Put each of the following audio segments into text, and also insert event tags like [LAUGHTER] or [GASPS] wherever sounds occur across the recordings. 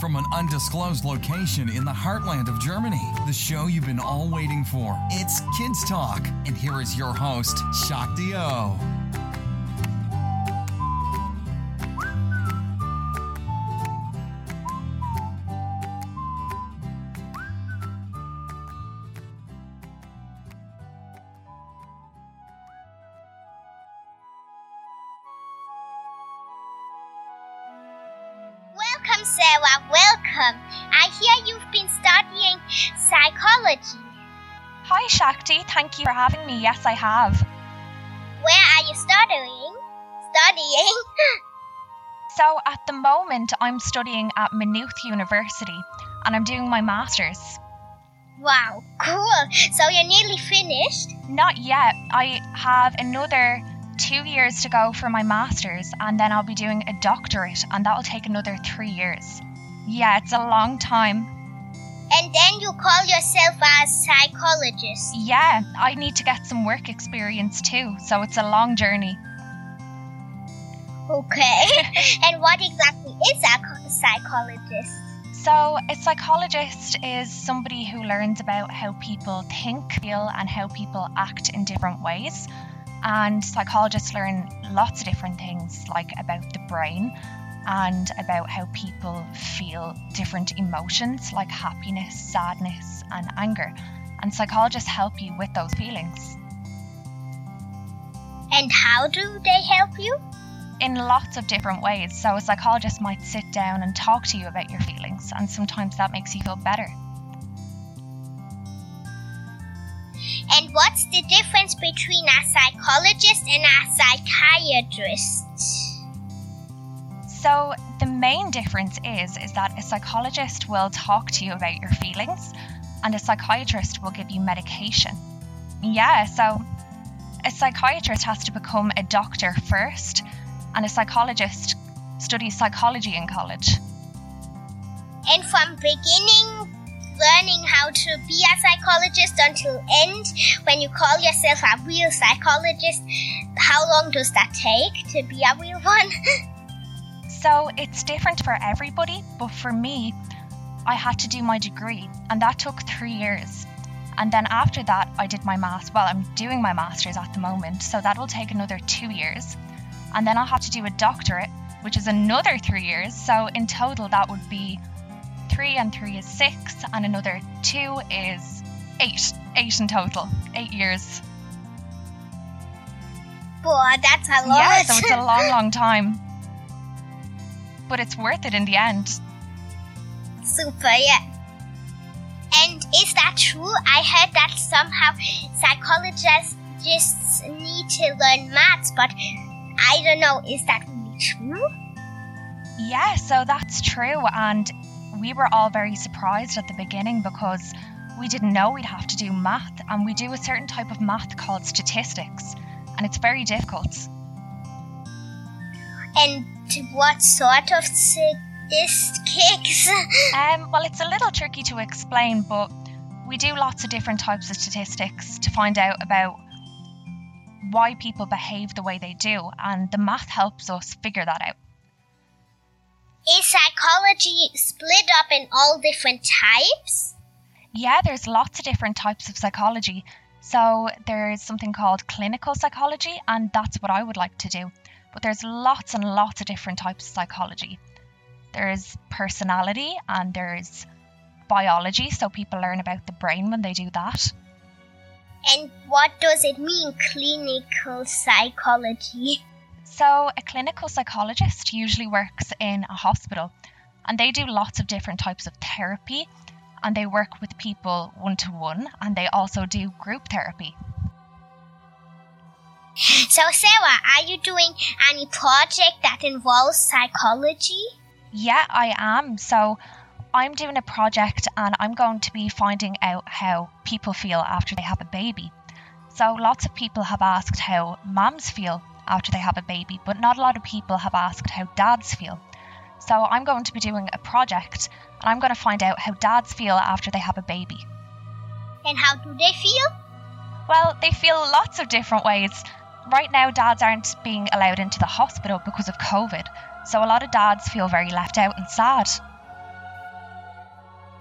from an undisclosed location in the heartland of Germany. The show you've been all waiting for. It's Kids Talk, and here is your host, Shakti O. Welcome, Sarah. Welcome. I hear you've been studying psychology. Hi, Shakti. Thank you for having me. Yes, I have. Where are you studying? Studying? [LAUGHS] So, at the moment, I'm studying at Maynooth University and I'm doing my master's. wow, cool. So you're nearly finished? Not yet. I have another two years to go for my master's, and then I'll be doing a doctorate, and that'll take another three years. Yeah, it's a long time. And then you call yourself a psychologist. Yeah, I need to get some work experience too, so it's a long journey. Okay. [LAUGHS] and what exactly is a psychologist? So, a psychologist is somebody who learns about how people think, feel, and how people act in different ways. And psychologists learn lots of different things, like about the brain and about how people feel different emotions, like happiness, sadness, and anger. And psychologists help you with those feelings And how do they help you? in lots of different ways. So, a psychologist might sit down and talk to you about your feelings, and sometimes that makes you feel better. And what's the difference between a psychologist and a psychiatrist? So the main difference is is that a psychologist will talk to you about your feelings and a psychiatrist will give you medication. Yeah, so a psychiatrist has to become a doctor first and a psychologist studies psychology in college. And from beginning learning how to be a psychologist until end when you call yourself a real psychologist, how long does that take to be a real one? [LAUGHS] So it's different for everybody, but for me, I had to do my degree, and that took three years. And then after that, I did my master's. Well, I'm doing my master's at the moment, so that will take another two years. And then I'll have to do a doctorate, which is another three years. So in total, that would be three and three is six, and another two is eight. Eight in total. Eight years. Boy, that's a lot. Yeah, so it's a [LAUGHS] long, long time. But it's worth it in the end. Super, yeah. And is that true? I heard that somehow psychologists just need to learn maths, but I don't know, is that really true? Yeah, so that's true. And we were all very surprised at the beginning because we didn't know we'd have to do math. And we do a certain type of math called statistics. And it's very difficult. And what sort of statistics? [LAUGHS] Um, well, it's a little tricky to explain, but we do lots of different types of statistics to find out about why people behave the way they do. And the math helps us figure that out. Is psychology split up in all different types? Yeah, there's lots of different types of psychology. So there's something called clinical psychology, and that's what I would like to do. But there's lots and lots of different types of psychology. There's personality and there's biology, so people learn about the brain when they do that. And what does it mean, clinical psychology? So, a clinical psychologist usually works in a hospital and they do lots of different types of therapy and they work with people one to one and they also do group therapy. So, Sarah, are you doing any project that involves psychology? Yeah, I am. So, I'm doing a project and I'm going to be finding out how people feel after they have a baby. So, lots of people have asked how mums feel after they have a baby, but not a lot of people have asked how dads feel. So, I'm going to be doing a project and I'm going to find out how dads feel after they have a baby. And how do they feel? Well, they feel lots of different ways. Right now, dads aren't being allowed into the hospital because of COVID, so a lot of dads feel very left out and sad.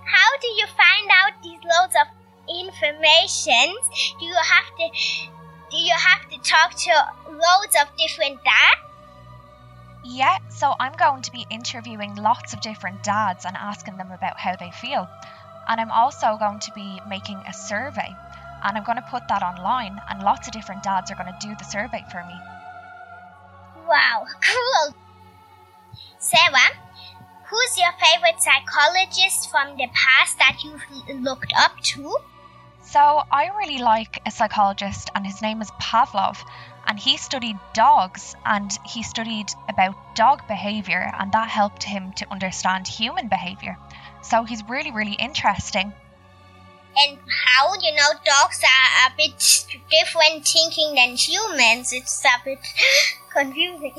How do you find out these loads of information, do you have to do you have to talk to loads of different dads? Yeah, so I'm going to be interviewing lots of different dads and asking them about how they feel. And I'm also going to be making a survey and I'm going to put that online and lots of different dads are going to do the survey for me. Wow, [LAUGHS] cool. Sarah, who's your favorite psychologist from the past that you've looked up to? So, I really like a psychologist, and his name is Pavlov, and he studied dogs and he studied about dog behavior, and that helped him to understand human behavior. So, he's really, really interesting. And how, you know, dogs are a bit different thinking than humans. It's a bit [GASPS] confusing.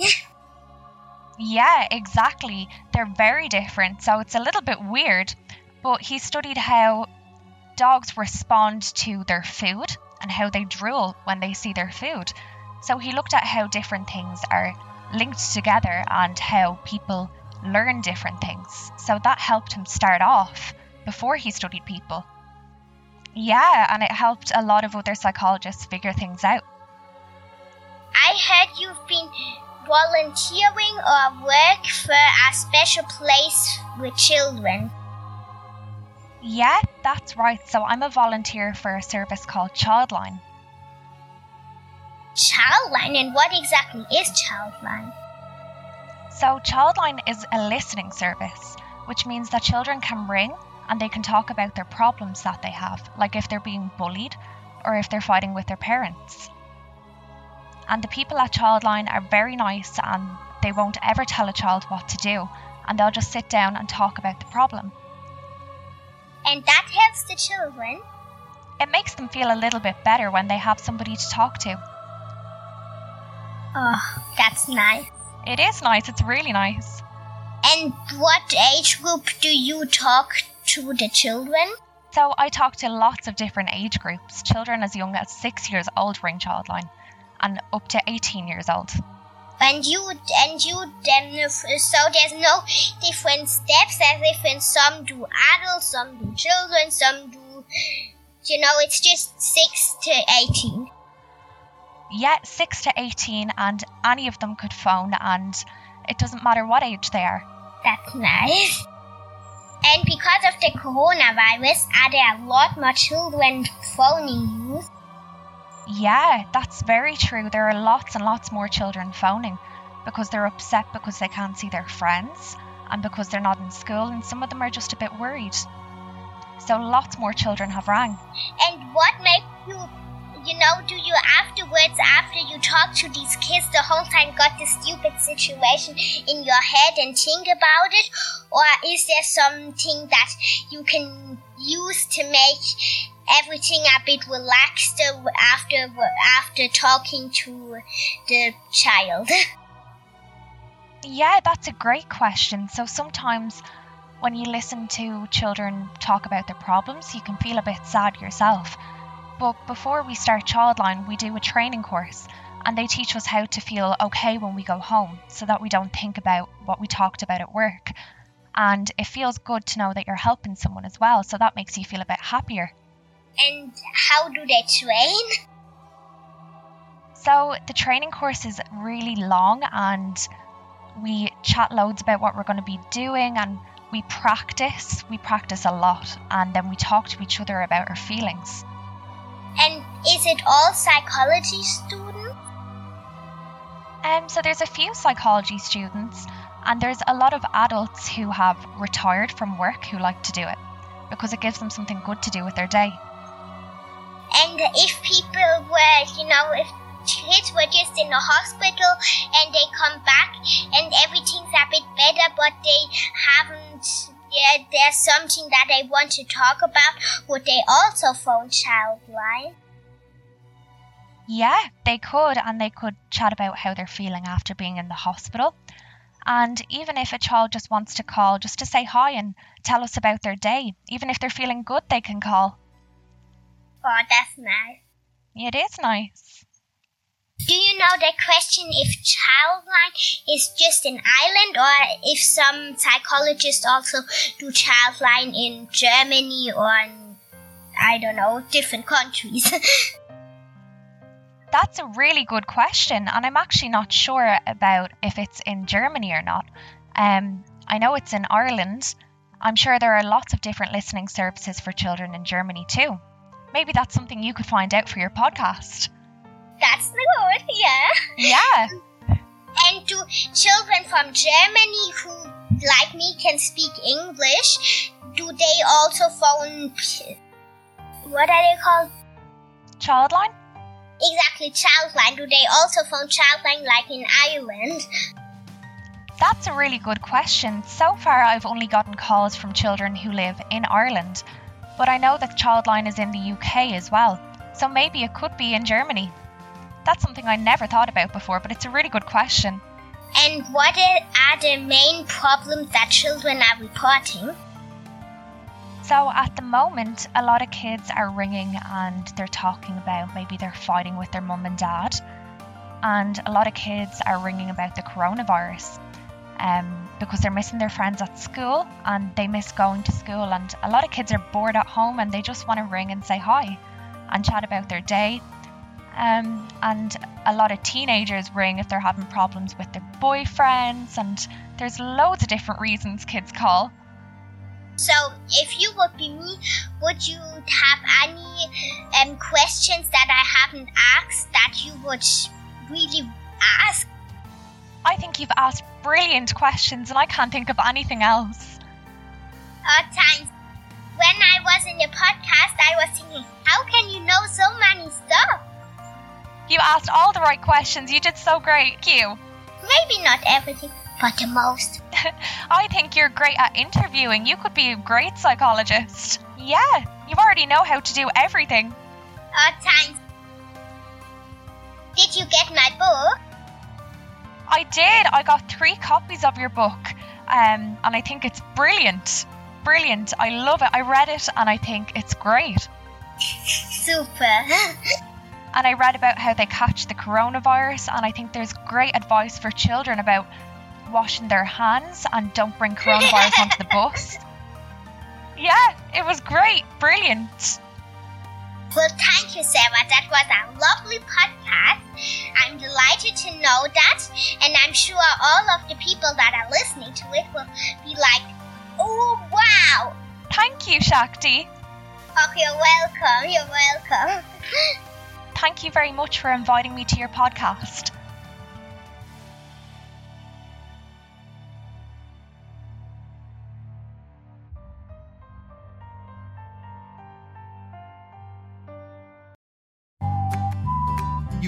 Yeah, exactly. They're very different, so it's a little bit weird. But he studied how dogs respond to their food and how they drool when they see their food. So he looked at how different things are linked together and how people learn different things. So that helped him start off before he studied people. Yeah, and it helped a lot of other psychologists figure things out. I heard you've been volunteering or work for a special place with children. Yeah, that's right. So I'm a volunteer for a service called Childline. Childline? And what exactly is Childline? So, Childline is a listening service, which means that children can ring and they can talk about their problems that they have, like if they're being bullied or if they're fighting with their parents. And the people at Childline are very nice and they won't ever tell a child what to do, and they'll just sit down and talk about the problem. And that helps the children? It makes them feel a little bit better when they have somebody to talk to. Oh, that's nice. It is nice, it's really nice. And what age group do you talk to the children? So I talk to lots of different age groups, children as young as six years old ring childline, and up to 18 years old. And you and you so there's no different steps as if in some do adults, some do children, some do you know, it's just six to eighteen. Yeah, six to 18, and any of them could phone, and it doesn't matter what age they are. That's nice. And because of the coronavirus, are there a lot more children phoning you? Yeah, that's very true. There are lots and lots more children phoning because they're upset because they can't see their friends and because they're not in school, and some of them are just a bit worried. So lots more children have rang. And what makes you, you know, do you afterwards, after you talk to these kids the whole time, got this stupid situation in your head and think about it? Or is there something that you can use to make everything a bit relaxed after after talking to the child? Yeah, that's a great question. So sometimes when you listen to children talk about their problems, you can feel a bit sad yourself. But before we start Childline, we do a training course and they teach us how to feel okay when we go home so that we don't think about what we talked about at work. And it feels good to know that you're helping someone as well, so that makes you feel a bit happier. And how do they train? So the training course is really long and we chat loads about what we're going to be doing and we practice. We practice a lot and then we talk to each other about our feelings. And is it all psychology students? Um, so there's a few psychology students and there's a lot of adults who have retired from work who like to do it because it gives them something good to do with their day. And if people were, you know, if kids were just in the hospital and they come back and everything's a bit better, but they haven't, yeah, there's something that they want to talk about, would they also phone Childline? Yeah, they could, and they could chat about how they're feeling after being in the hospital. And even if a child just wants to call just to say hi and tell us about their day, even if they're feeling good, they can call. Oh, that's nice. It is nice. Do you know the question if childline is just an island or if some psychologists also do childline in Germany or in, I don't know, different countries? [LAUGHS] That's a really good question, and I'm actually not sure about if it's in Germany or not. Um, I know it's in Ireland. I'm sure there are lots of different listening services for children in Germany too. Maybe that's something you could find out for your podcast. That's the good, yeah. Yeah. And do children from Germany who, like me, can speak English, do they also phone. What are they called? Childline? Exactly, childline. Do they also phone childline like in Ireland? That's a really good question. So far, I've only gotten calls from children who live in Ireland, but I know that Childline is in the UK as well, so maybe it could be in Germany. That's something I never thought about before, but it's a really good question. And what are the main problems that children are reporting? So, at the moment, a lot of kids are ringing and they're talking about maybe they're fighting with their mum and dad. And a lot of kids are ringing about the coronavirus um, because they're missing their friends at school and they miss going to school. And a lot of kids are bored at home and they just want to ring and say hi and chat about their day. Um, and a lot of teenagers ring if they're having problems with their boyfriends, and there's loads of different reasons kids call. So, if you would be me, would you have any um, questions that I haven't asked that you would really ask? I think you've asked brilliant questions, and I can't think of anything else. At times, when I was in the podcast, I was thinking, how can you know so many stuff? You asked all the right questions. You did so great. Thank you. Maybe not everything, but the most. [LAUGHS] I think you're great at interviewing. You could be a great psychologist. Yeah, you already know how to do everything. At times. Did you get my book? I did. I got three copies of your book, um, and I think it's brilliant. Brilliant. I love it. I read it, and I think it's great. Super. [LAUGHS] and I read about how they catch the coronavirus, and I think there's great advice for children about washing their hands and don't bring coronavirus onto the bus. [LAUGHS] Yeah, it was great, brilliant. Well, thank you, Sarah. That was a podcast. I'm to know that, and I'm sure all of the people that are listening to it will be like, oh, wow. Thank you, Shakti. Oh, you're welcome. You're welcome. Thank you very much for inviting me to your podcast.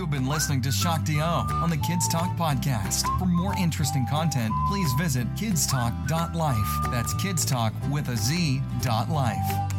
You've been listening to Shakti O on the Kids Talk podcast. For more interesting content, please visit kidztalk.life. That's kidztalk with a Z dot life.